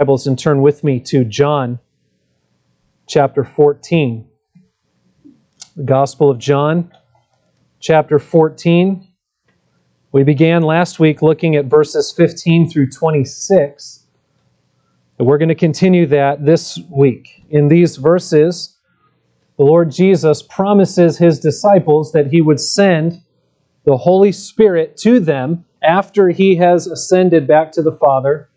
Bibles and turn with me to John chapter 14. The Gospel of John chapter 14. We began last week looking at verses 15 through 26. And we're going to continue that this week. In these verses, the Lord Jesus promises his disciples that he would send the Holy Spirit to them after he has ascended back to the Father.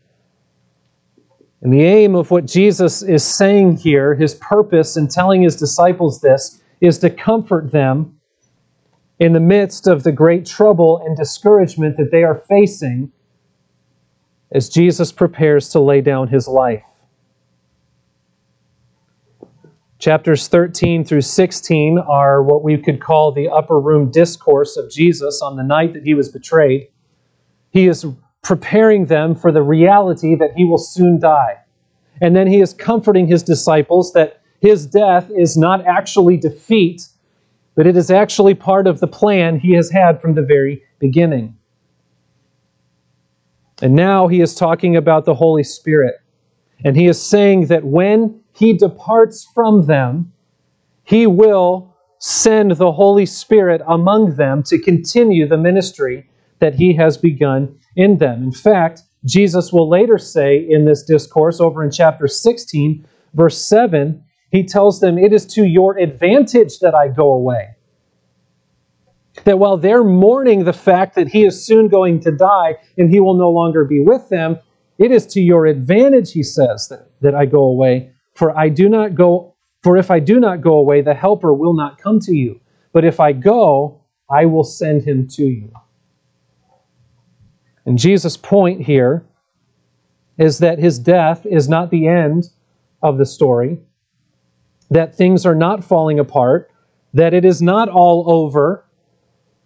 And the aim of what Jesus is saying here, his purpose in telling his disciples this, is to comfort them in the midst of the great trouble and discouragement that they are facing as Jesus prepares to lay down his life. Chapters 13 through 16 are what we could call the upper room discourse of Jesus on the night that he was betrayed. He is preparing them for the reality that he will soon die. And then he is comforting his disciples that his death is not actually defeat, but it is actually part of the plan he has had from the very beginning. And now he is talking about the Holy Spirit. And he is saying that when he departs from them, he will send the Holy Spirit among them to continue the ministry that he has begun in them. In fact, Jesus will later say in this discourse over in chapter 16, verse 7, he tells them, It is to your advantage that I go away. That while they're mourning the fact that he is soon going to die and he will no longer be with them, it is to your advantage, he says, that, that I go away. For I do not go, for if I do not go away, the helper will not come to you. But if I go, I will send him to you. And Jesus' point here is that his death is not the end of the story that things are not falling apart, that it is not all over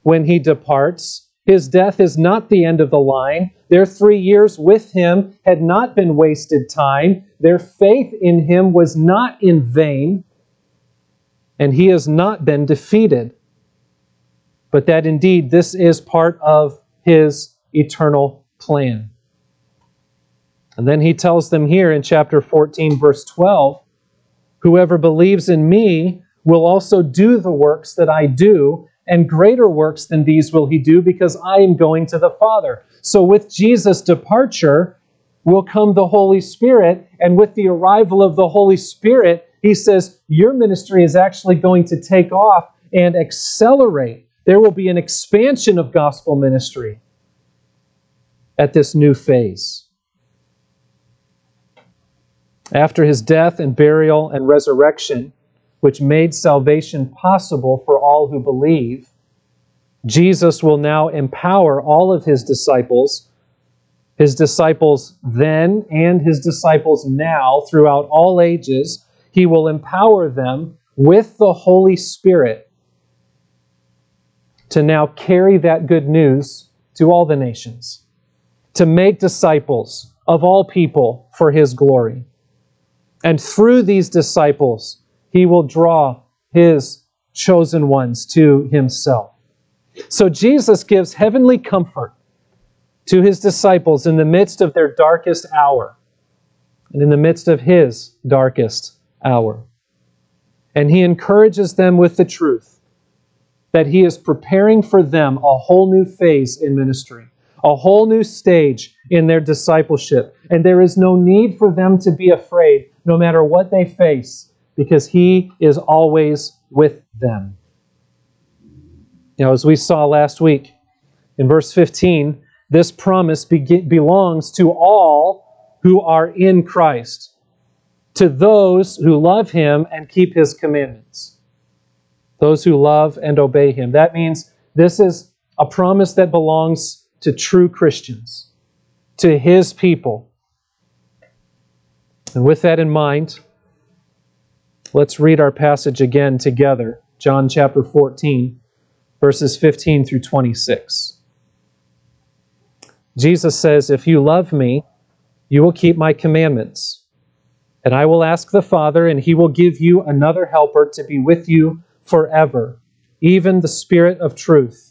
when he departs. His death is not the end of the line. Their three years with him had not been wasted time. Their faith in him was not in vain, and he has not been defeated. But that indeed this is part of his eternal plan. And then he tells them here in chapter 14, verse 12 Whoever believes in me will also do the works that I do, and greater works than these will he do, because I am going to the Father. So, with Jesus' departure will come the Holy Spirit, and with the arrival of the Holy Spirit, he says, Your ministry is actually going to take off and accelerate. There will be an expansion of gospel ministry at this new phase. After his death and burial and resurrection, which made salvation possible for all who believe, Jesus will now empower all of his disciples, his disciples then and his disciples now throughout all ages. He will empower them with the Holy Spirit to now carry that good news to all the nations, to make disciples of all people for his glory. And through these disciples, he will draw his chosen ones to himself. So Jesus gives heavenly comfort to his disciples in the midst of their darkest hour and in the midst of his darkest hour. And he encourages them with the truth that he is preparing for them a whole new phase in ministry, a whole new stage in their discipleship. And there is no need for them to be afraid no matter what they face, because He is always with them. You know, as we saw last week in verse 15, this promise be- belongs to all who are in Christ, to those who love Him and keep His commandments, those who love and obey Him. That means this is a promise that belongs to true Christians, to His people and with that in mind, let's read our passage again together John chapter 14, verses 15 through 26. Jesus says, If you love me, you will keep my commandments. And I will ask the Father, and he will give you another helper to be with you forever, even the Spirit of truth,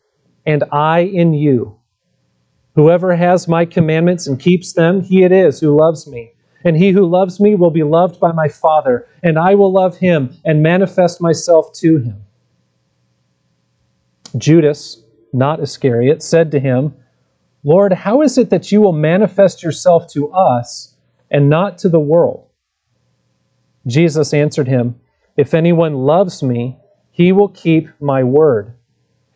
and I in you. Whoever has my commandments and keeps them, he it is who loves me. And he who loves me will be loved by my Father, and I will love him and manifest myself to him. Judas, not Iscariot, said to him, Lord, how is it that you will manifest yourself to us and not to the world? Jesus answered him, If anyone loves me, he will keep my word,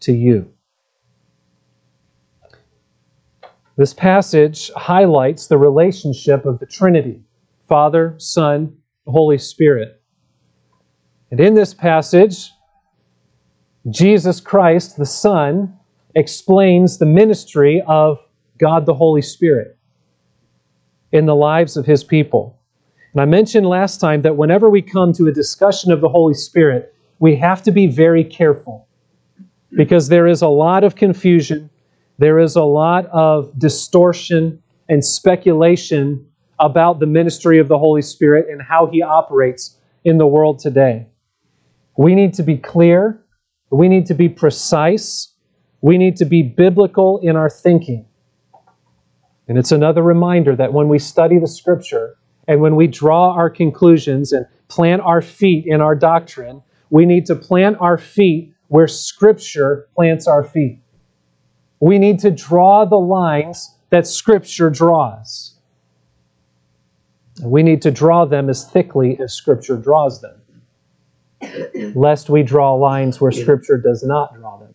to you. This passage highlights the relationship of the Trinity Father, Son, Holy Spirit. And in this passage, Jesus Christ, the Son, explains the ministry of God the Holy Spirit in the lives of his people. And I mentioned last time that whenever we come to a discussion of the Holy Spirit, we have to be very careful because there is a lot of confusion, there is a lot of distortion and speculation about the ministry of the Holy Spirit and how he operates in the world today. We need to be clear, we need to be precise, we need to be biblical in our thinking. And it's another reminder that when we study the Scripture and when we draw our conclusions and plant our feet in our doctrine, we need to plant our feet where Scripture plants our feet. We need to draw the lines that Scripture draws. We need to draw them as thickly as Scripture draws them, lest we draw lines where Scripture does not draw them.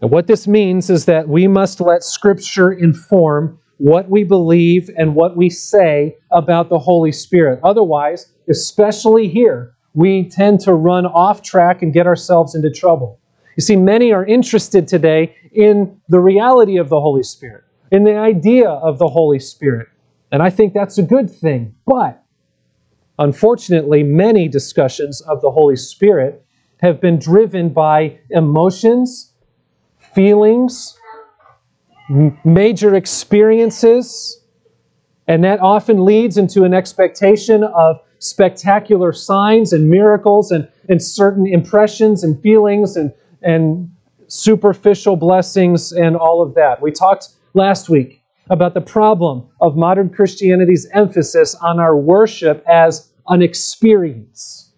And what this means is that we must let Scripture inform what we believe and what we say about the Holy Spirit. Otherwise, especially here, we tend to run off track and get ourselves into trouble. You see, many are interested today in the reality of the Holy Spirit in the idea of the Holy Spirit. And I think that's a good thing. But unfortunately, many discussions of the Holy Spirit have been driven by emotions, feelings, major experiences, and that often leads into an expectation of spectacular signs and miracles and, and certain impressions and feelings and, and superficial blessings and all of that. We talked last week about the problem of modern Christianity's emphasis on our worship as an experience.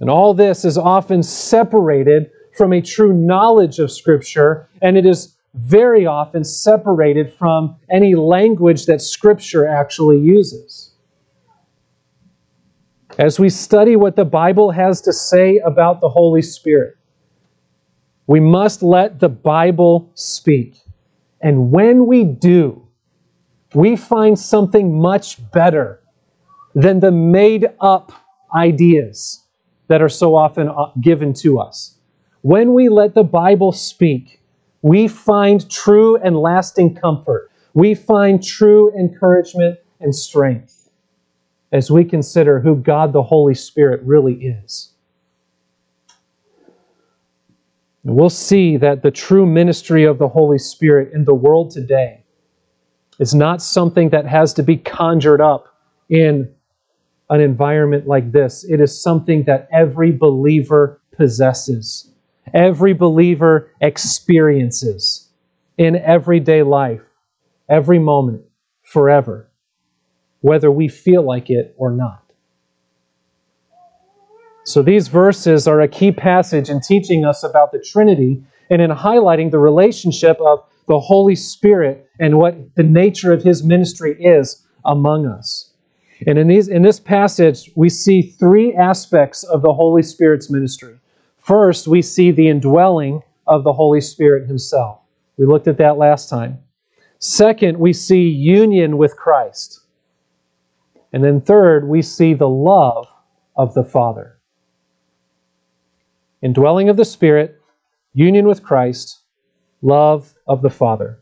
And all this is often separated from a true knowledge of Scripture, and it is very often separated from any language that Scripture actually uses. As we study what the Bible has to say about the Holy Spirit, we must let the Bible speak. And when we do, we find something much better than the made up ideas that are so often uh, given to us. When we let the Bible speak, we find true and lasting comfort. We find true encouragement and strength as we consider who God the Holy Spirit really is. we'll see that the true ministry of the Holy Spirit in the world today is not something that has to be conjured up in an environment like this. It is something that every believer possesses, every believer experiences in everyday life, every moment, forever, whether we feel like it or not. So these verses are a key passage in teaching us about the Trinity and in highlighting the relationship of the Holy Spirit and what the nature of his ministry is among us. And in, these, in this passage, we see three aspects of the Holy Spirit's ministry. First, we see the indwelling of the Holy Spirit himself. We looked at that last time. Second, we see union with Christ. And then third, we see the love of the Father. Indwelling of the Spirit, union with Christ, love of the Father.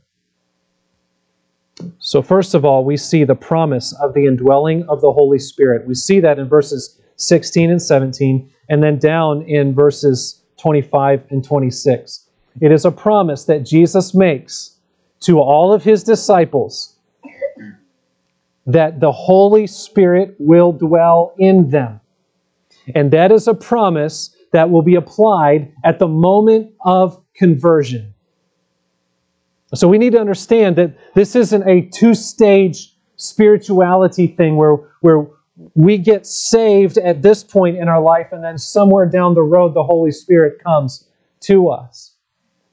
So, first of all, we see the promise of the indwelling of the Holy Spirit. We see that in verses 16 and 17, and then down in verses 25 and 26. It is a promise that Jesus makes to all of his disciples that the Holy Spirit will dwell in them. And that is a promise that will be applied at the moment of conversion. So we need to understand that this isn't a two stage spirituality thing where, where we get saved at this point in our life and then somewhere down the road the Holy Spirit comes to us.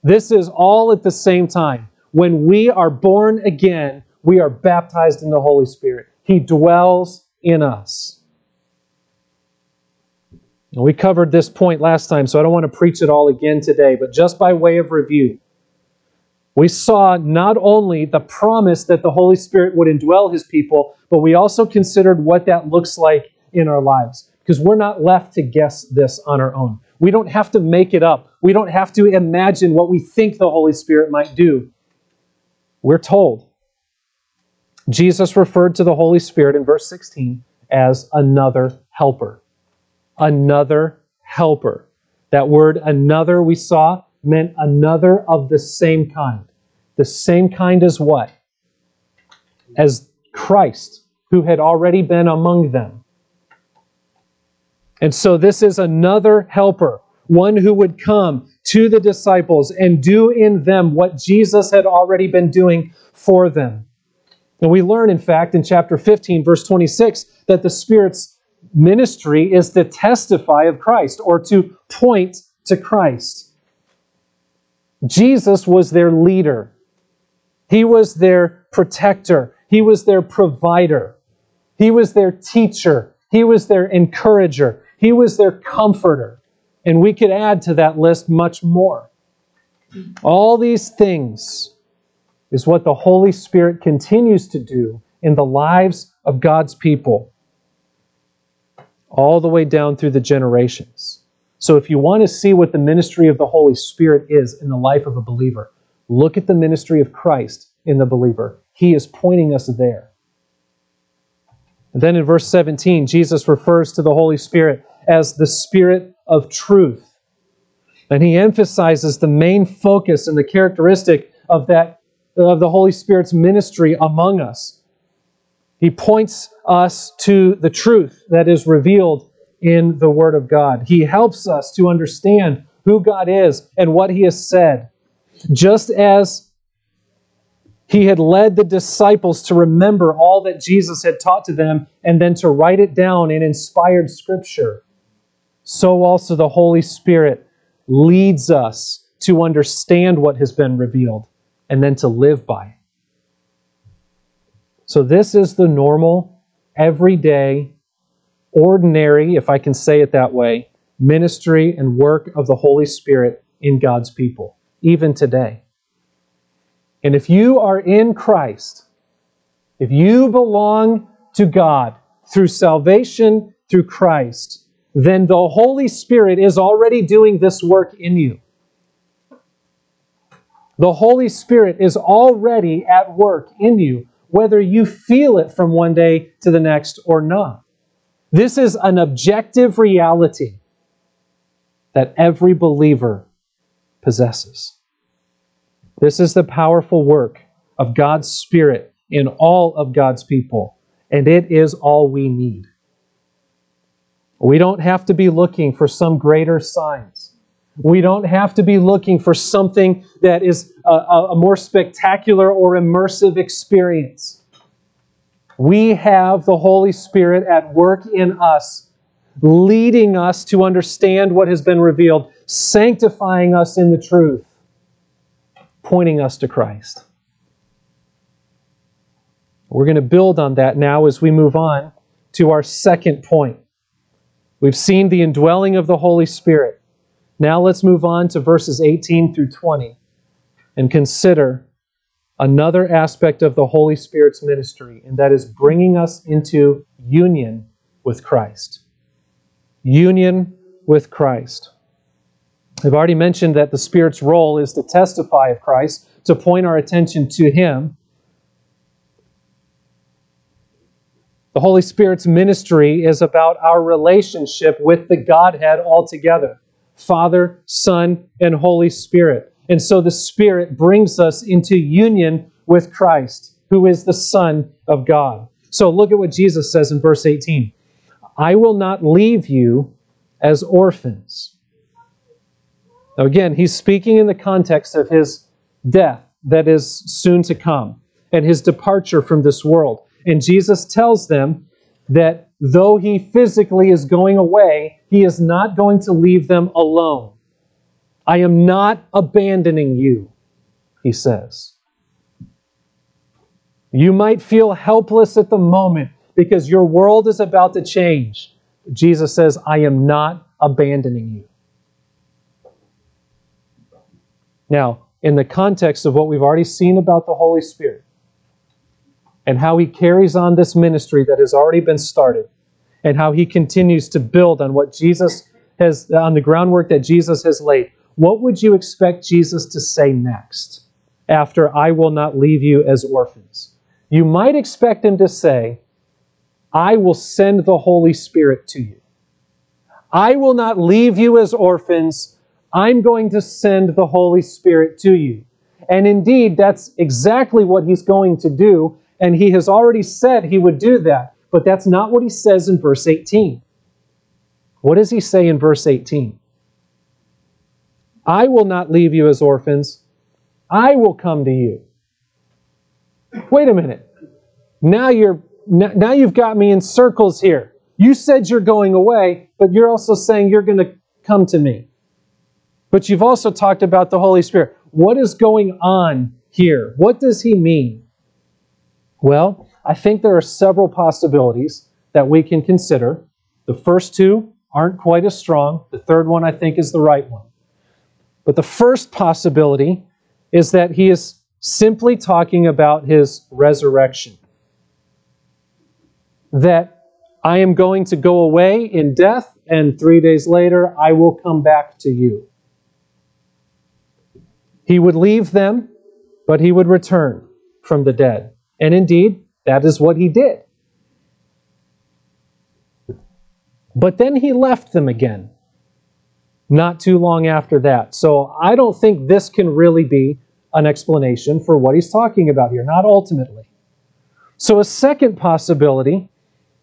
This is all at the same time. When we are born again, we are baptized in the Holy Spirit. He dwells in us. And we covered this point last time, so I don't want to preach it all again today, but just by way of review, we saw not only the promise that the Holy Spirit would indwell his people, but we also considered what that looks like in our lives. Because we're not left to guess this on our own. We don't have to make it up. We don't have to imagine what we think the Holy Spirit might do. We're told. Jesus referred to the Holy Spirit in verse 16 as another helper. Another helper. That word another we saw meant another of the same kind. The same kind as what? As Christ, who had already been among them. And so this is another helper, one who would come to the disciples and do in them what Jesus had already been doing for them. And we learn, in fact, in chapter 15, verse 26, that the Spirit's ministry is to testify of Christ or to point to Christ. Jesus was their leader. He was their protector. He was their provider. He was their teacher. He was their encourager. He was their comforter. And we could add to that list much more. All these things is what the Holy Spirit continues to do in the lives of God's people, all the way down through the generations. So, if you want to see what the ministry of the Holy Spirit is in the life of a believer, Look at the ministry of Christ in the believer. He is pointing us there. And then in verse 17, Jesus refers to the Holy Spirit as the Spirit of truth. And he emphasizes the main focus and the characteristic of that of the Holy Spirit's ministry among us. He points us to the truth that is revealed in the Word of God. He helps us to understand who God is and what He has said. Just as he had led the disciples to remember all that Jesus had taught to them and then to write it down in inspired scripture, so also the Holy Spirit leads us to understand what has been revealed and then to live by it. So, this is the normal, everyday, ordinary, if I can say it that way, ministry and work of the Holy Spirit in God's people even today. And if you are in Christ, if you belong to God through salvation through Christ, then the Holy Spirit is already doing this work in you. The Holy Spirit is already at work in you, whether you feel it from one day to the next or not. This is an objective reality that every believer possesses. This is the powerful work of God's Spirit in all of God's people, and it is all we need. We don't have to be looking for some greater signs. We don't have to be looking for something that is a, a, more spectacular or immersive experience. We have the Holy Spirit at work in us, leading us to understand what has been revealed, sanctifying us in the truth, pointing us to Christ. We're going to build on that now as we move on to our second point. We've seen the indwelling of the Holy Spirit. Now let's move on to verses 18 through 20 and consider another aspect of the Holy Spirit's ministry, and that is bringing us into union with Christ. Union with Christ. I've already mentioned that the Spirit's role is to testify of Christ, to point our attention to Him. The Holy Spirit's ministry is about our relationship with the Godhead altogether Father, Son, and Holy Spirit. And so the Spirit brings us into union with Christ, who is the Son of God. So look at what Jesus says in verse 18 I will not leave you as orphans. Now, again, he's speaking in the context of his death that is soon to come and his departure from this world. And Jesus tells them that though he physically is going away, he is not going to leave them alone. I am not abandoning you, he says. You might feel helpless at the moment because your world is about to change. Jesus says, I am not abandoning you. Now, in the context of what we've already seen about the Holy Spirit and how he carries on this ministry that has already been started and how he continues to build on what Jesus has, on the groundwork that Jesus has laid, what would you expect Jesus to say next after I will not leave you as orphans? You might expect him to say, I will send the Holy Spirit to you. I will not leave you as orphans. I'm going to send the Holy Spirit to you. And indeed, that's exactly what he's going to do. And he has already said he would do that. But that's not what he says in verse 18. What does he say in verse 18? I will not leave you as orphans. I will come to you. Wait a minute. Now you're now you've got me in circles here. You said you're going away, but you're also saying you're going to come to me. But you've also talked about the Holy Spirit. What is going on here? What does he mean? Well, I think there are several possibilities that we can consider. The first two aren't quite as strong. The third one, I think, is the right one. But the first possibility is that he is simply talking about his resurrection. That I am going to go away in death, and three days later I will come back to you. He would leave them, but he would return from the dead. And indeed, that is what he did. But then he left them again, not too long after that. So I don't think this can really be an explanation for what he's talking about here, not ultimately. So a second possibility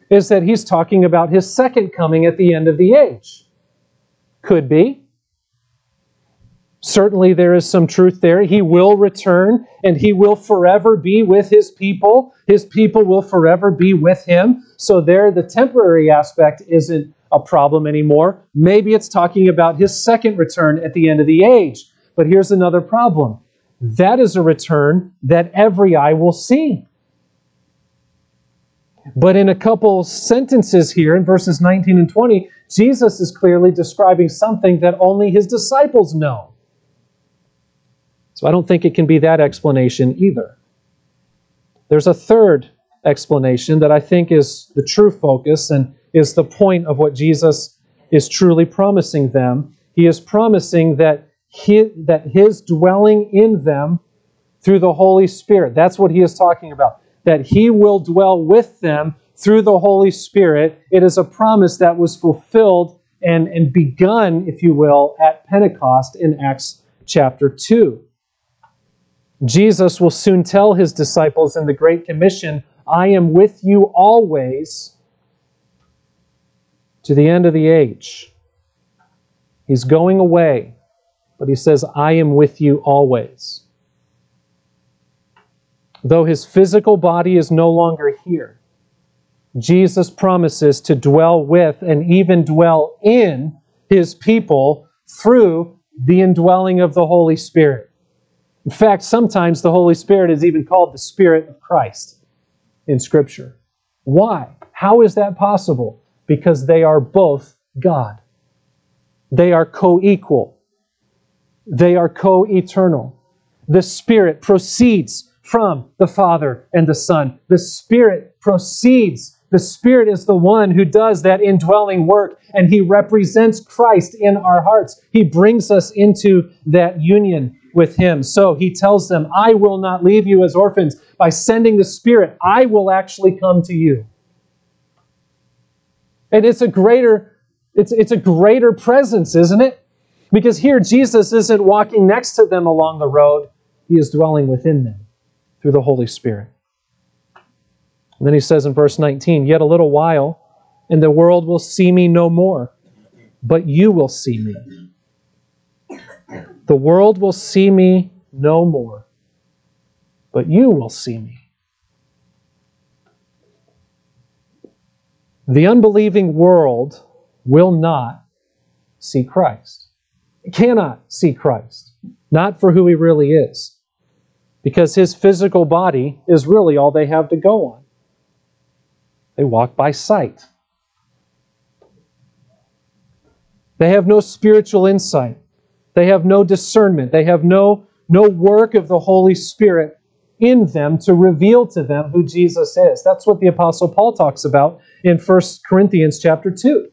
is that he's talking about his second coming at the end of the age. Could be. Certainly, there is some truth there. He will return and he will forever be with his people. His people will forever be with him. So, there, the temporary aspect isn't a problem anymore. Maybe it's talking about his second return at the end of the age. But here's another problem that is a return that every eye will see. But in a couple sentences here, in verses 19 and 20, Jesus is clearly describing something that only his disciples know. So I don't think it can be that explanation either. There's a third explanation that I think is the true focus and is the point of what Jesus is truly promising them. He is promising that his, that his dwelling in them through the Holy Spirit, that's what he is talking about that he will dwell with them through the Holy Spirit. It is a promise that was fulfilled and, and begun, if you will, at Pentecost in Acts chapter 2. Jesus will soon tell his disciples in the Great Commission, I am with you always to the end of the age. He's going away, but he says, I am with you always. Though his physical body is no longer here, Jesus promises to dwell with and even dwell in his people through the indwelling of the Holy Spirit. In fact, sometimes the Holy Spirit is even called the Spirit of Christ in Scripture. Why? How is that possible? Because they are both God. They are co equal, they are co eternal. The Spirit proceeds from the Father and the Son. The Spirit proceeds. The Spirit is the one who does that indwelling work, and He represents Christ in our hearts. He brings us into that union with Him. So He tells them, I will not leave you as orphans. By sending the Spirit, I will actually come to you. And it's a greater it's, it's a greater presence, isn't it? Because here Jesus isn't walking next to them along the road, he is dwelling within them through the Holy Spirit. And then he says in verse 19, Yet a little while, and the world will see me no more, but you will see me. The world will see me no more, but you will see me. The unbelieving world will not see Christ. It cannot see Christ, not for who he really is, because his physical body is really all they have to go on. They walk by sight. They have no spiritual insight. They have no discernment. They have no, no work of the Holy Spirit in them to reveal to them who Jesus is. That's what the Apostle Paul talks about in 1 Corinthians chapter 2.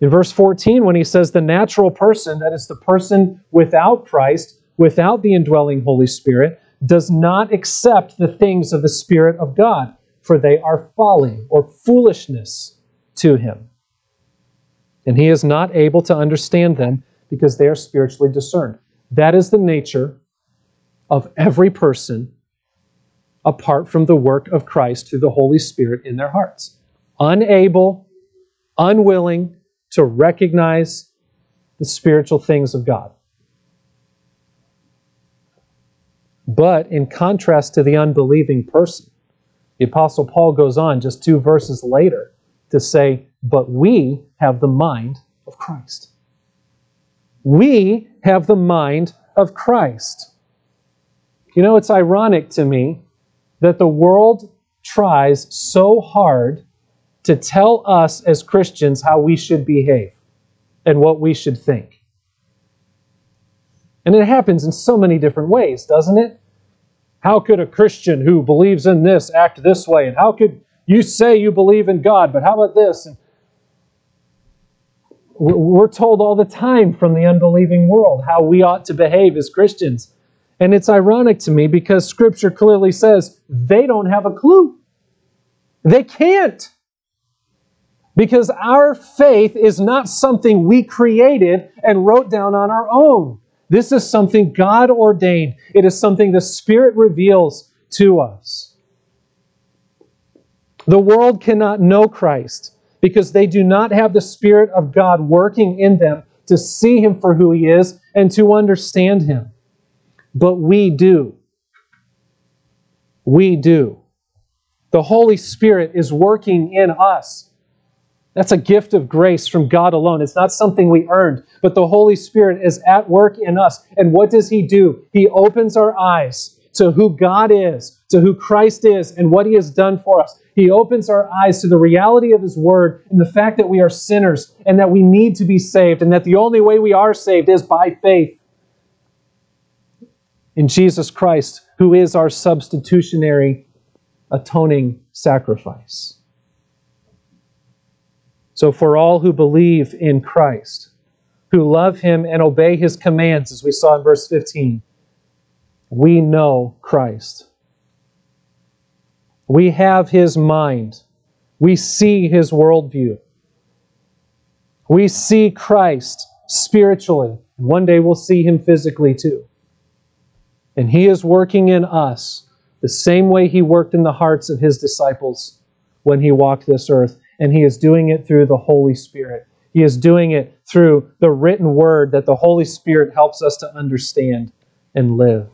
In verse 14, when he says the natural person, that is the person without Christ, without the indwelling Holy Spirit, does not accept the things of the Spirit of God, for they are folly or foolishness to him. And he is not able to understand them because they are spiritually discerned. That is the nature of every person apart from the work of Christ through the Holy Spirit in their hearts. Unable, unwilling, to recognize the spiritual things of God. But in contrast to the unbelieving person, the Apostle Paul goes on just two verses later to say, But we have the mind of Christ. We have the mind of Christ. You know, it's ironic to me that the world tries so hard to tell us as Christians how we should behave and what we should think. And it happens in so many different ways, doesn't it? How could a Christian who believes in this act this way? And how could you say you believe in God, but how about this? And we're told all the time from the unbelieving world how we ought to behave as Christians. And it's ironic to me because Scripture clearly says they don't have a clue. They can't. Because our faith is not something we created and wrote down on our own. This is something God ordained, it is something the Spirit reveals to us. The world cannot know Christ because they do not have the Spirit of God working in them to see Him for who He is and to understand Him. But we do. We do. The Holy Spirit is working in us that's a gift of grace from God alone. It's not something we earned, but the Holy Spirit is at work in us. And what does He do? He opens our eyes to who God is, to who Christ is, and what He has done for us. He opens our eyes to the reality of His Word and the fact that we are sinners and that we need to be saved, and that the only way we are saved is by faith in Jesus Christ, who is our substitutionary atoning sacrifice. So, for all who believe in Christ, who love him and obey his commands, as we saw in verse 15, we know Christ. We have his mind. We see his worldview. We see Christ spiritually. One day we'll see him physically too. And he is working in us the same way he worked in the hearts of his disciples when he walked this earth and He is doing it through the Holy Spirit. He is doing it through the written word that the Holy Spirit helps us to understand and live.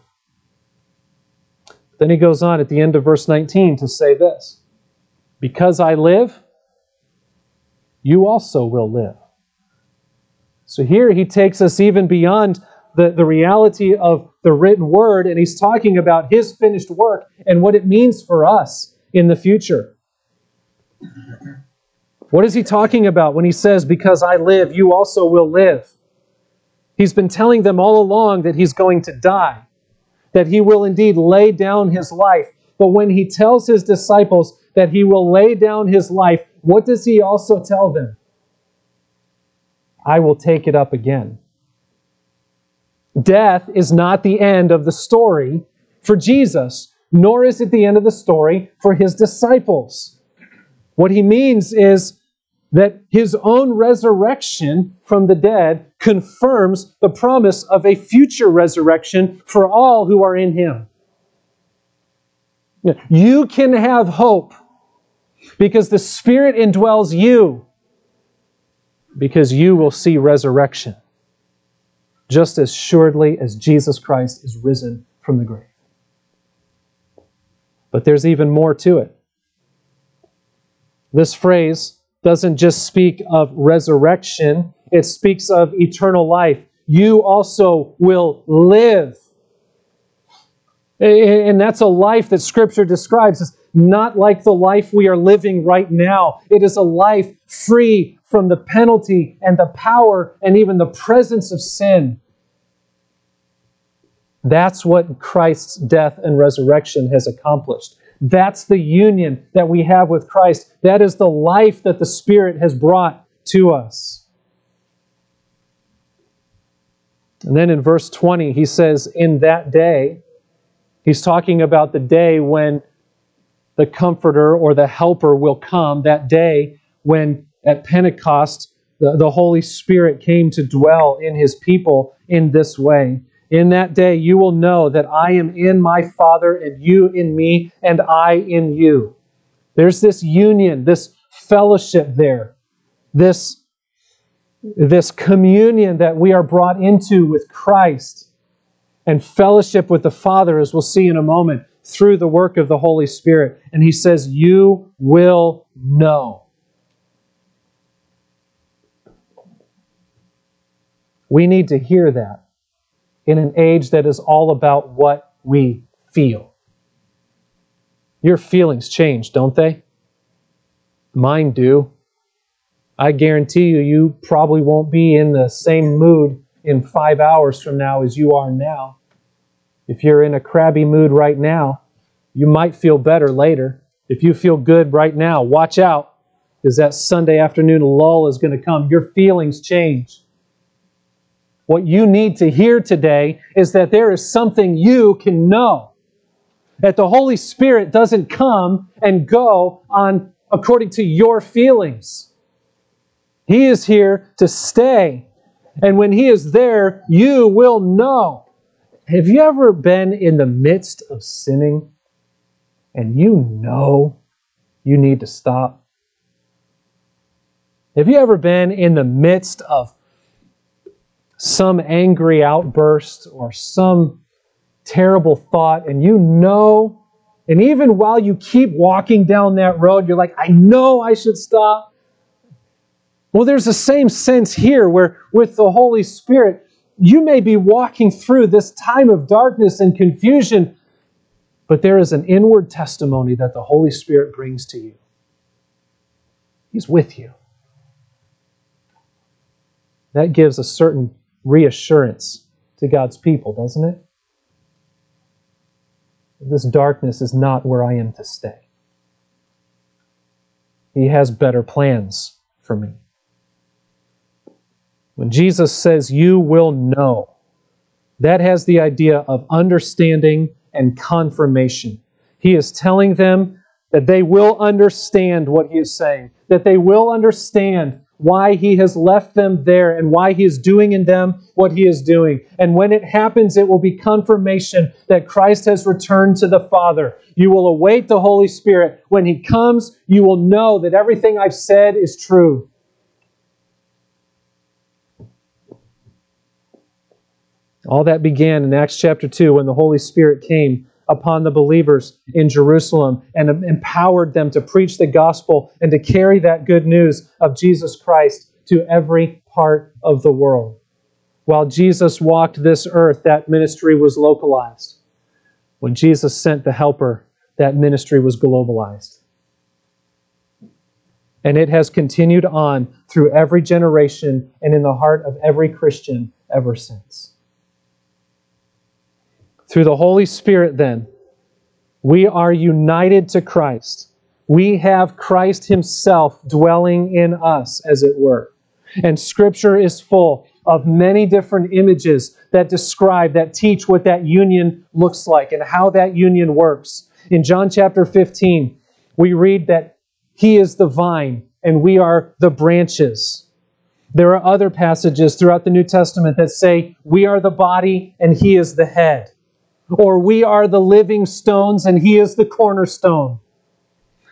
Then he goes on at the end of verse 19 to say this Because I live, you also will live. So here he takes us even beyond the, the reality of the written word, and he's talking about his finished work and what it means for us in the future. What is he talking about when he says, Because I live, you also will live? He's been telling them all along that he's going to die, that he will indeed lay down his life. But when he tells his disciples that he will lay down his life, what does he also tell them? I will take it up again. Death is not the end of the story for Jesus, nor is it the end of the story for his disciples. What he means is that his own resurrection from the dead confirms the promise of a future resurrection for all who are in him. You can have hope because the Spirit indwells you, because you will see resurrection just as surely as Jesus Christ is risen from the grave. But there's even more to it. This phrase doesn't just speak of resurrection, it speaks of eternal life. You also will live. And that's a life that Scripture describes as not like the life we are living right now. It is a life free from the penalty and the power and even the presence of sin. That's what Christ's death and resurrection has accomplished. That's the union that we have with Christ. That is the life that the Spirit has brought to us. And then in verse 20, he says, In that day, he's talking about the day when the Comforter or the Helper will come, that day when at Pentecost the, the Holy Spirit came to dwell in his people in this way. In that day, you will know that I am in my Father, and you in me, and I in you. There's this union, this fellowship there, this, this communion that we are brought into with Christ, and fellowship with the Father, as we'll see in a moment, through the work of the Holy Spirit. And he says, You will know. We need to hear that in an age that is all about what we feel. Your feelings change, don't they? Mine do. I guarantee you, you probably won't be in the same mood in five hours from now as you are now. If you're in a crabby mood right now, you might feel better later. If you feel good right now, watch out, because that Sunday afternoon lull is going to come. Your feelings change. What you need to hear today is that there is something you can know. That the Holy Spirit doesn't come and go on according to your feelings. He is here to stay. And when He is there, you will know. Have you ever been in the midst of sinning and you know you need to stop? Have you ever been in the midst of some angry outburst or some terrible thought, and you know, and even while you keep walking down that road, you're like, I know I should stop. Well, there's the same sense here where with the Holy Spirit, you may be walking through this time of darkness and confusion, but there is an inward testimony that the Holy Spirit brings to you. He's with you. That gives a certain reassurance to God's people, doesn't it? This darkness is not where I am to stay. He has better plans for me. When Jesus says, You will know, that has the idea of understanding and confirmation. He is telling them that they will understand what he is saying, that they will understand why he has left them there and why he is doing in them what he is doing. And when it happens, it will be confirmation that Christ has returned to the Father. You will await the Holy Spirit. When he comes, you will know that everything I've said is true. All that began in Acts chapter 2 when the Holy Spirit came upon the believers in Jerusalem and empowered them to preach the gospel and to carry that good news of Jesus Christ to every part of the world. While Jesus walked this earth, that ministry was localized. When Jesus sent the Helper, that ministry was globalized. And it has continued on through every generation and in the heart of every Christian ever since. Through the Holy Spirit, then, we are united to Christ. We have Christ Himself dwelling in us, as it were. And Scripture is full of many different images that describe, that teach what that union looks like and how that union works. In John chapter 15, we read that He is the vine and we are the branches. There are other passages throughout the New Testament that say, We are the body and He is the head. Or we are the living stones and He is the cornerstone.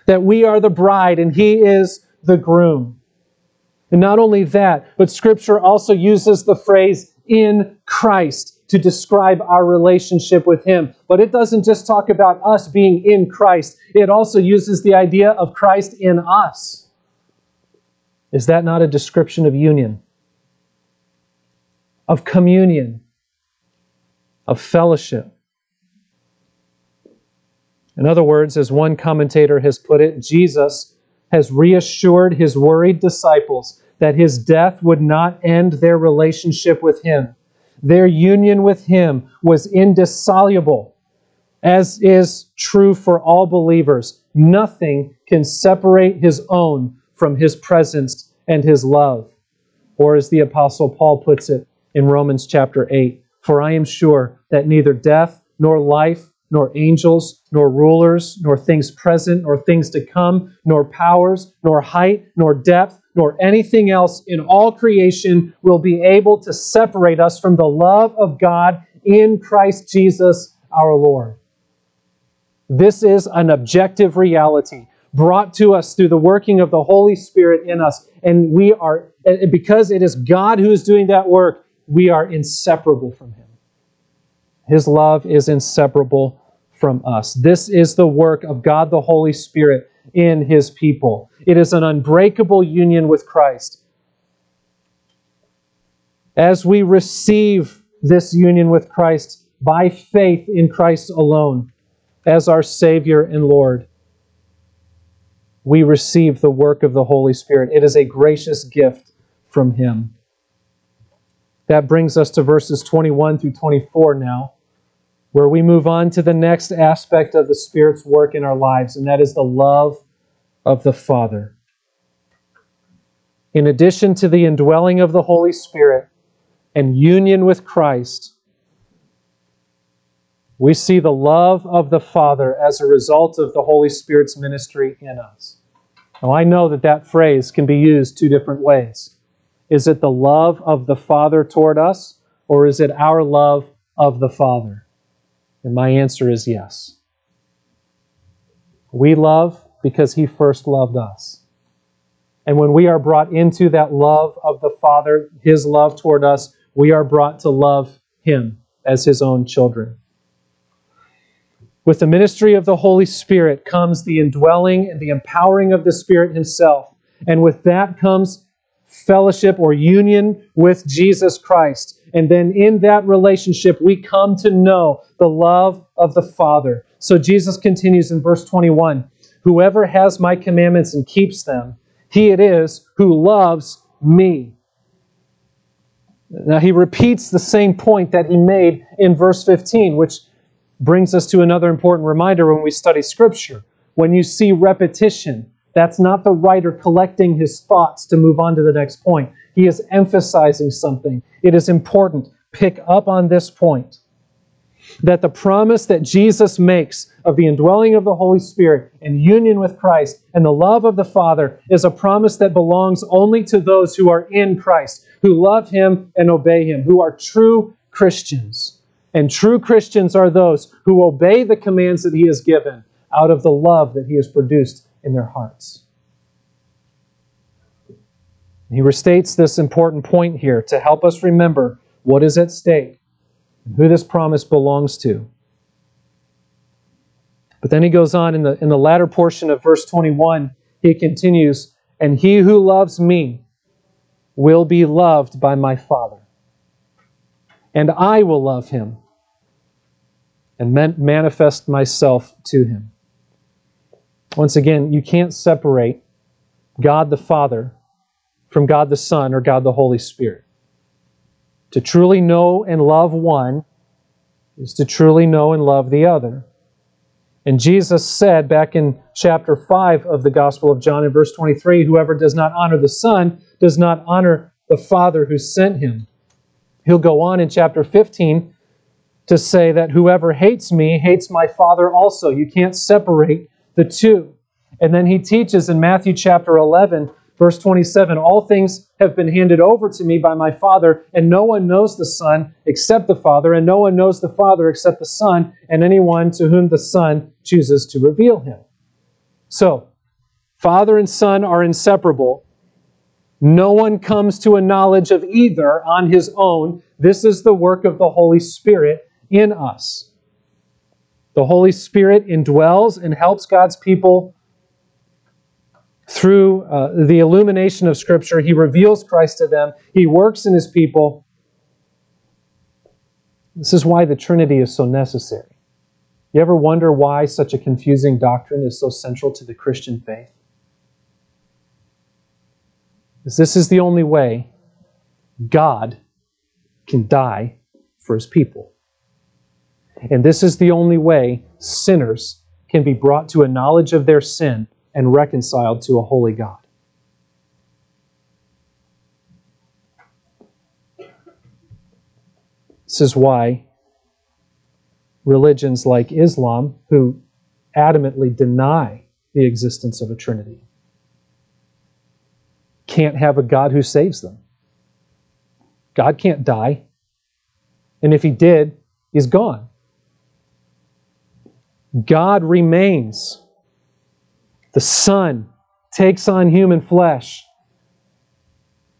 That we are the bride and He is the groom. And not only that, but Scripture also uses the phrase in Christ to describe our relationship with Him. But it doesn't just talk about us being in Christ, it also uses the idea of Christ in us. Is that not a description of union? Of communion? Of fellowship? In other words, as one commentator has put it, Jesus has reassured his worried disciples that his death would not end their relationship with him. Their union with him was indissoluble, as is true for all believers. Nothing can separate his own from his presence and his love. Or as the Apostle Paul puts it in Romans chapter 8 For I am sure that neither death, nor life, nor angels, nor rulers, nor things present, nor things to come, nor powers, nor height, nor depth, nor anything else in all creation will be able to separate us from the love of God in Christ Jesus our Lord. This is an objective reality brought to us through the working of the Holy Spirit in us. And we are, because it is God who is doing that work, we are inseparable from Him. His love is inseparable from us. This is the work of God the Holy Spirit in His people. It is an unbreakable union with Christ. As we receive this union with Christ by faith in Christ alone as our Savior and Lord, we receive the work of the Holy Spirit. It is a gracious gift from Him. That brings us to verses 21 through 24 now where we move on to the next aspect of the Spirit's work in our lives, and that is the love of the Father. In addition to the indwelling of the Holy Spirit and union with Christ, we see the love of the Father as a result of the Holy Spirit's ministry in us. Now, I know that that phrase can be used two different ways. Is it the love of the Father toward us, or is it our love of the Father? And my answer is yes. We love because He first loved us. And when we are brought into that love of the Father, His love toward us, we are brought to love Him as His own children. With the ministry of the Holy Spirit comes the indwelling and the empowering of the Spirit Himself. And with that comes fellowship or union with Jesus Christ. And then in that relationship, we come to know the love of the Father. So Jesus continues in verse 21 Whoever has my commandments and keeps them, he it is who loves me. Now he repeats the same point that he made in verse 15, which brings us to another important reminder when we study Scripture. When you see repetition, that's not the writer collecting his thoughts to move on to the next point. He is emphasizing something. It is important. Pick up on this point that the promise that Jesus makes of the indwelling of the Holy Spirit and union with Christ and the love of the Father is a promise that belongs only to those who are in Christ, who love Him and obey Him, who are true Christians. And true Christians are those who obey the commands that He has given out of the love that He has produced in their hearts. He restates this important point here to help us remember what is at stake and who this promise belongs to. But then he goes on in the, in the latter portion of verse 21, he continues, And he who loves me will be loved by my Father. and I will love him and manifest myself to him. Once again, you can't separate God the Father from God the Son or God the Holy Spirit. To truly know and love one is to truly know and love the other. And Jesus said back in chapter 5 of the Gospel of John in verse 23 whoever does not honor the Son does not honor the Father who sent him. He'll go on in chapter 15 to say that whoever hates me hates my Father also. You can't separate the two. And then he teaches in Matthew chapter 11 Verse 27 All things have been handed over to me by my Father, and no one knows the Son except the Father, and no one knows the Father except the Son, and anyone to whom the Son chooses to reveal him. So, Father and Son are inseparable. No one comes to a knowledge of either on his own. This is the work of the Holy Spirit in us. The Holy Spirit indwells and helps God's people through uh, the illumination of Scripture, he reveals Christ to them. He works in his people. This is why the Trinity is so necessary. You ever wonder why such a confusing doctrine is so central to the Christian faith? Because this is the only way God can die for his people. And this is the only way sinners can be brought to a knowledge of their sin and reconciled to a holy God. This is why religions like Islam, who adamantly deny the existence of a Trinity, can't have a God who saves them. God can't die. And if he did, he's gone. God remains the Son takes on human flesh,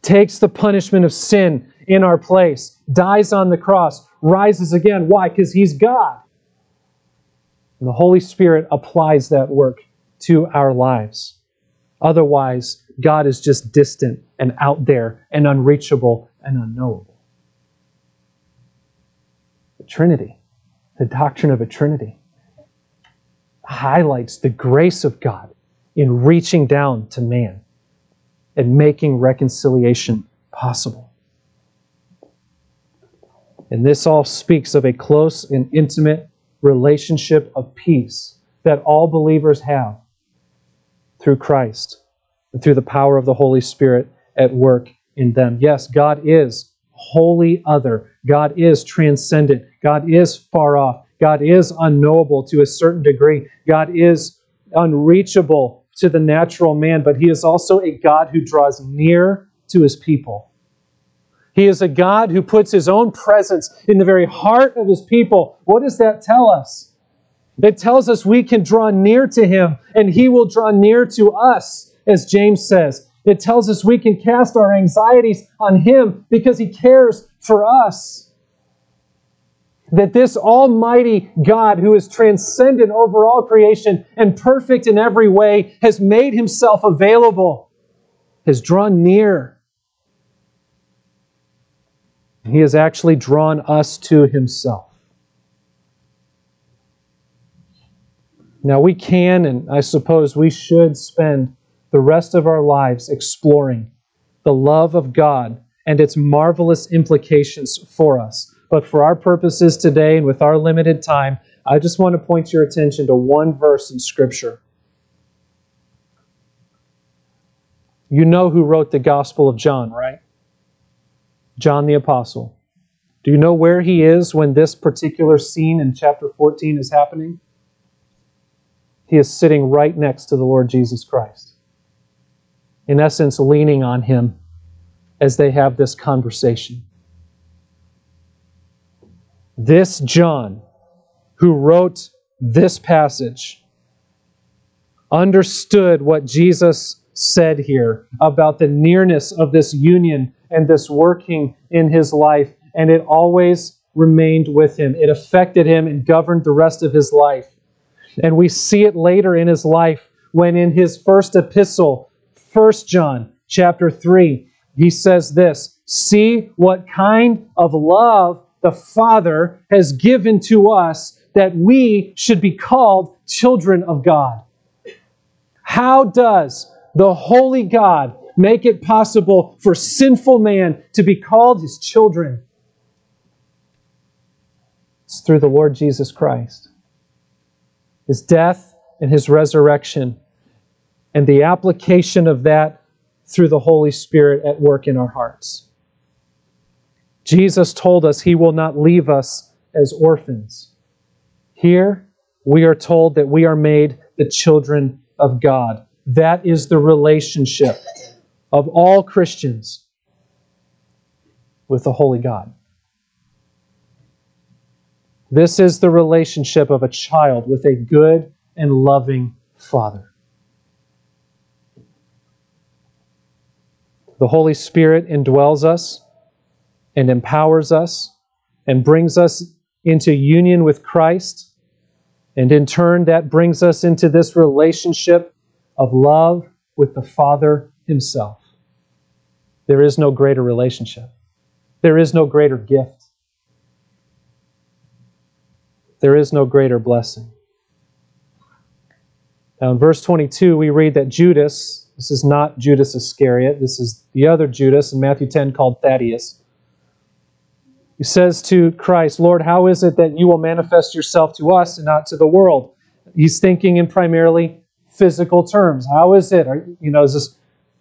takes the punishment of sin in our place, dies on the cross, rises again. Why? Because He's God. And the Holy Spirit applies that work to our lives. Otherwise, God is just distant and out there and unreachable and unknowable. The Trinity, the doctrine of a Trinity, highlights the grace of God in reaching down to man and making reconciliation possible. And this all speaks of a close and intimate relationship of peace that all believers have through Christ and through the power of the Holy Spirit at work in them. Yes, God is wholly other. God is transcendent. God is far off. God is unknowable to a certain degree. God is unreachable to the natural man, but he is also a God who draws near to his people. He is a God who puts his own presence in the very heart of his people. What does that tell us? It tells us we can draw near to him and he will draw near to us, as James says. It tells us we can cast our anxieties on him because he cares for us that this Almighty God, who is transcendent over all creation and perfect in every way, has made himself available, has drawn near. He has actually drawn us to himself. Now, we can, and I suppose we should, spend the rest of our lives exploring the love of God and its marvelous implications for us. But for our purposes today and with our limited time, I just want to point your attention to one verse in Scripture. You know who wrote the Gospel of John, right? John the Apostle. Do you know where he is when this particular scene in chapter 14 is happening? He is sitting right next to the Lord Jesus Christ. In essence, leaning on him as they have this conversation. This John, who wrote this passage, understood what Jesus said here about the nearness of this union and this working in his life, and it always remained with him. It affected him and governed the rest of his life. And we see it later in his life when in his first epistle, 1 John chapter 3, he says this, "See what kind of love the Father has given to us that we should be called children of God. How does the holy God make it possible for sinful man to be called his children? It's through the Lord Jesus Christ. His death and his resurrection, and the application of that through the Holy Spirit at work in our hearts. Jesus told us he will not leave us as orphans. Here, we are told that we are made the children of God. That is the relationship of all Christians with the Holy God. This is the relationship of a child with a good and loving Father. The Holy Spirit indwells us and empowers us and brings us into union with Christ. And in turn, that brings us into this relationship of love with the Father Himself. There is no greater relationship, there is no greater gift, there is no greater blessing. Now, in verse 22, we read that Judas, this is not Judas Iscariot, this is the other Judas in Matthew 10 called Thaddeus. He says to Christ, Lord, how is it that you will manifest yourself to us and not to the world? He's thinking in primarily physical terms. How is it? Are, you know, is this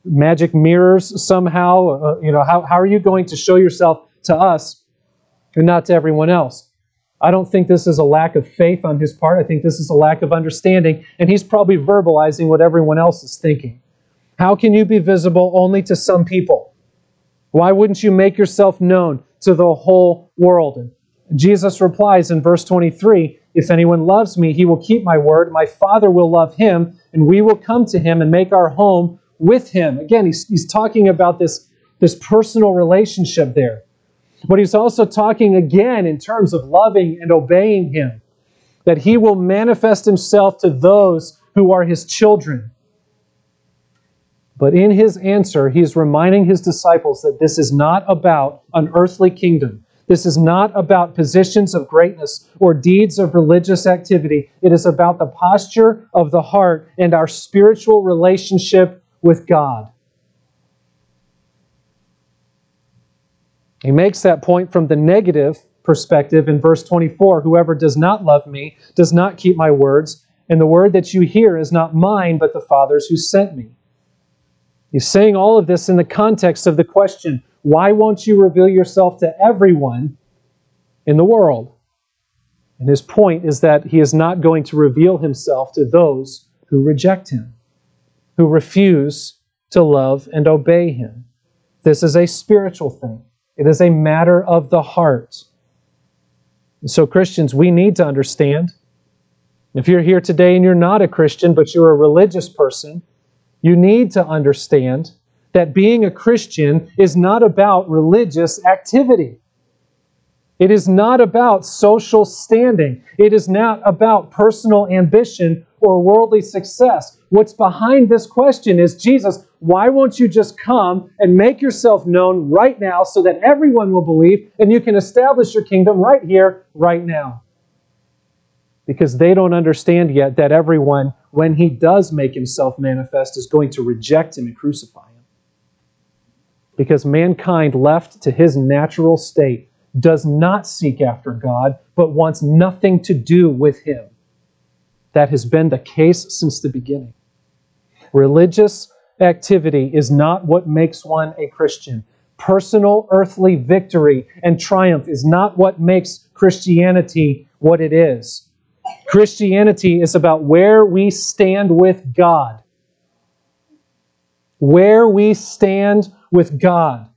magic mirrors somehow? Uh, you know, how, how are you going to show yourself to us and not to everyone else? I don't think this is a lack of faith on his part. I think this is a lack of understanding, and he's probably verbalizing what everyone else is thinking. How can you be visible only to some people? Why wouldn't you make yourself known to the whole world. Jesus replies in verse 23 If anyone loves me, he will keep my word. My Father will love him, and we will come to him and make our home with him. Again, he's, he's talking about this, this personal relationship there. But he's also talking again in terms of loving and obeying him, that he will manifest himself to those who are his children. But in his answer, he's reminding his disciples that this is not about an earthly kingdom. This is not about positions of greatness or deeds of religious activity. It is about the posture of the heart and our spiritual relationship with God. He makes that point from the negative perspective in verse 24 Whoever does not love me does not keep my words, and the word that you hear is not mine, but the Father's who sent me. He's saying all of this in the context of the question why won't you reveal yourself to everyone in the world? And his point is that he is not going to reveal himself to those who reject him, who refuse to love and obey him. This is a spiritual thing, it is a matter of the heart. so, Christians, we need to understand. If you're here today and you're not a Christian, but you're a religious person, you need to understand that being a Christian is not about religious activity. It is not about social standing. It is not about personal ambition or worldly success. What's behind this question is Jesus, why won't you just come and make yourself known right now so that everyone will believe and you can establish your kingdom right here, right now? Because they don't understand yet that everyone when he does make himself manifest, is going to reject him and crucify him. Because mankind, left to his natural state, does not seek after God, but wants nothing to do with him. That has been the case since the beginning. Religious activity is not what makes one a Christian. Personal earthly victory and triumph is not what makes Christianity what it is. Christianity is about where we stand with God. Where we stand with God.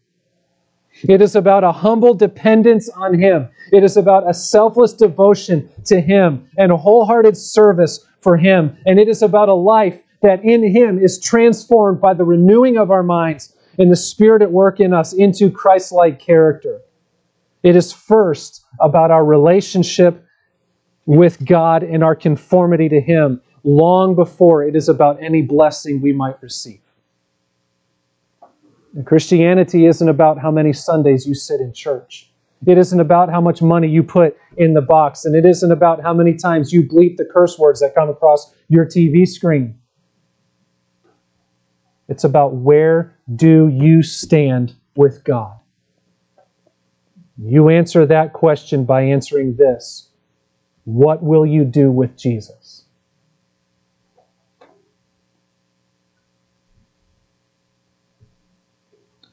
It is about a humble dependence on Him. It is about a selfless devotion to Him and a wholehearted service for Him. And it is about a life that in Him is transformed by the renewing of our minds and the Spirit at work in us into Christ like character. It is first about our relationship with God and our conformity to Him long before it is about any blessing we might receive. And Christianity isn't about how many Sundays you sit in church. It isn't about how much money you put in the box, and it isn't about how many times you bleep the curse words that come across your TV screen. It's about where do you stand with God? You answer that question by answering this What will you do with Jesus?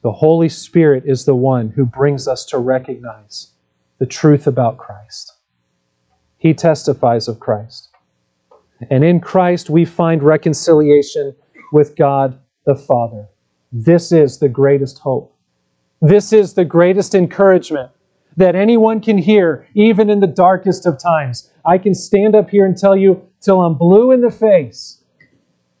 The Holy Spirit is the one who brings us to recognize the truth about Christ. He testifies of Christ. And in Christ, we find reconciliation with God the Father. This is the greatest hope. This is the greatest encouragement that anyone can hear, even in the darkest of times. I can stand up here and tell you till I'm blue in the face,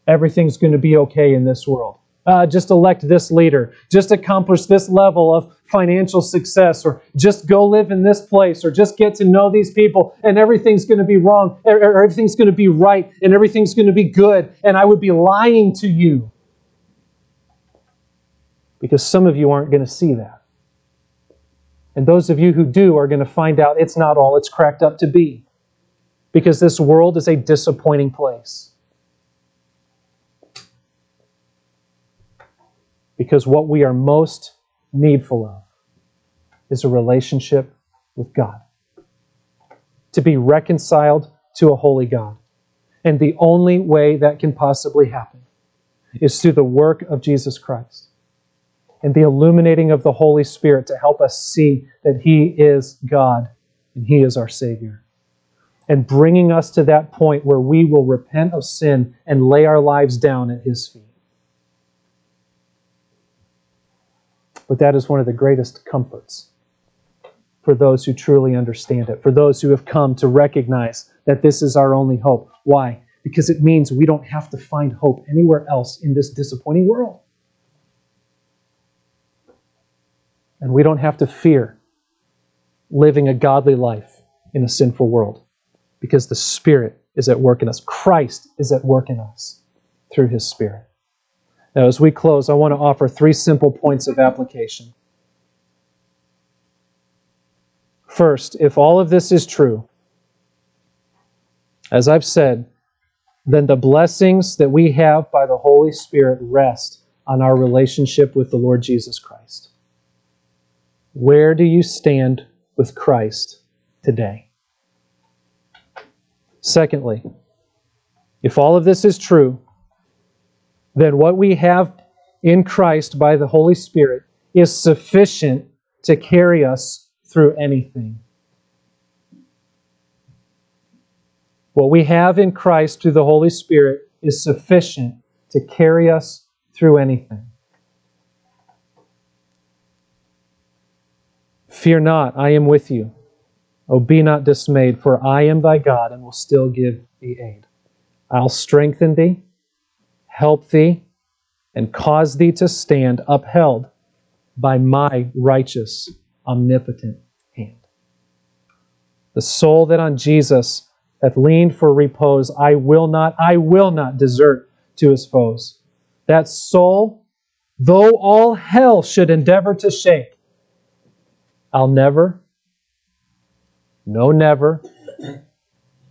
everything's going to be okay in this world uh, just elect this leader, just accomplish this level of financial success, or just go live in this place, or just get to know these people, and everything's going to be wrong, or everything's going to be right, and everything's going to be good, and I would be lying to you. Because some of you aren't going to see that. And those of you who do are going to find out it's not all it's cracked up to be. Because this world is a disappointing place. Because what we are most needful of is a relationship with God. To be reconciled to a holy God. And the only way that can possibly happen is through the work of Jesus Christ and the illuminating of the Holy Spirit to help us see that He is God and He is our Savior. And bringing us to that point where we will repent of sin and lay our lives down at His feet. But that is one of the greatest comforts for those who truly understand it, for those who have come to recognize that this is our only hope. Why? Because it means we don't have to find hope anywhere else in this disappointing world. And we don't have to fear living a godly life in a sinful world because the Spirit is at work in us. Christ is at work in us through His Spirit. Now, as we close, I want to offer three simple points of application. First, if all of this is true, as I've said, then the blessings that we have by the Holy Spirit rest on our relationship with the Lord Jesus Christ. Where do you stand with Christ today? Secondly, if all of this is true, then what we have in Christ by the Holy Spirit is sufficient to carry us through anything. What we have in Christ through the Holy Spirit is sufficient to carry us through anything. Fear not, I am with you. Oh, be not dismayed, for I am thy God and will still give thee aid. I'll strengthen thee help thee, and cause thee to stand upheld by my righteous, omnipotent hand. The soul that on Jesus hath leaned for repose, I will not, I will not desert to his foes. That soul, though all hell should endeavor to shake, I'll never, no never, and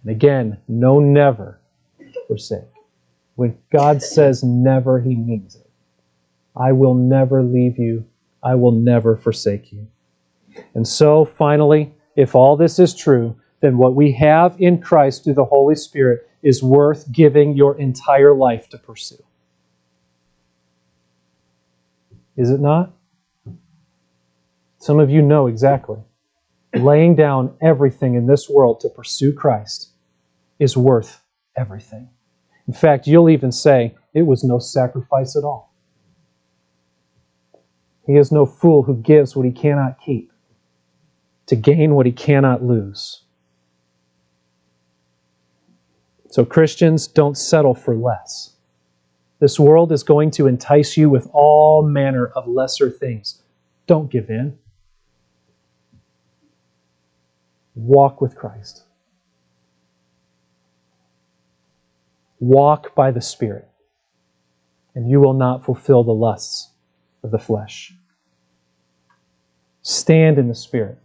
again, no never forsake. When God says never, he means it. I will never leave you. I will never forsake you. And so, finally, if all this is true, then what we have in Christ through the Holy Spirit is worth giving your entire life to pursue. Is it not? Some of you know exactly. Laying down everything in this world to pursue Christ is worth everything. In fact, you'll even say it was no sacrifice at all. He is no fool who gives what he cannot keep to gain what he cannot lose. So, Christians, don't settle for less. This world is going to entice you with all manner of lesser things. Don't give in. Walk with Christ. Walk by the Spirit, and you will not fulfill the lusts of the flesh. Stand in the Spirit,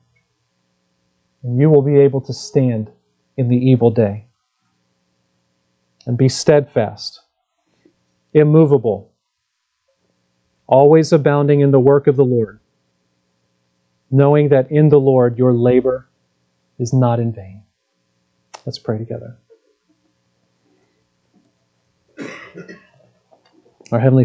and you will be able to stand in the evil day. And be steadfast, immovable, always abounding in the work of the Lord, knowing that in the Lord your labor is not in vain. Let's pray together. Our Heavenly